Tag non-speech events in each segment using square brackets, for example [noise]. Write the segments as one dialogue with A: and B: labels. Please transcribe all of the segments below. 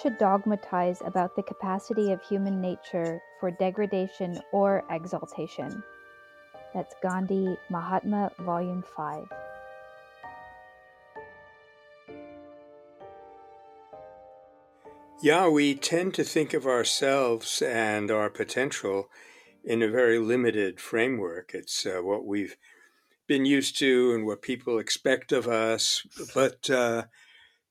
A: should dogmatize about the capacity of human nature for degradation or exaltation. That's Gandhi Mahatma, Volume 5.
B: Yeah, we tend to think of ourselves and our potential in a very limited framework. It's uh, what we've been used to and what people expect of us. But uh,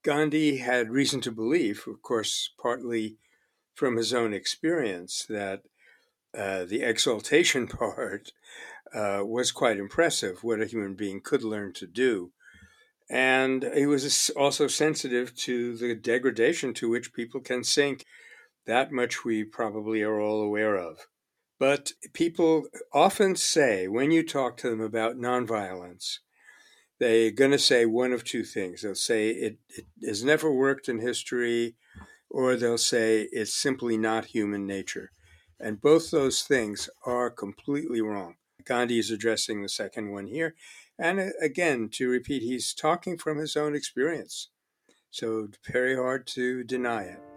B: Gandhi had reason to believe, of course, partly from his own experience, that uh, the exaltation [laughs] part uh, was quite impressive, what a human being could learn to do. And he was also sensitive to the degradation to which people can sink. That much we probably are all aware of. But people often say, when you talk to them about nonviolence, they're going to say one of two things. They'll say it, it has never worked in history, or they'll say it's simply not human nature. And both those things are completely wrong. Gandhi is addressing the second one here. And uh, again, to repeat, he's talking from his own experience. So very hard to deny it.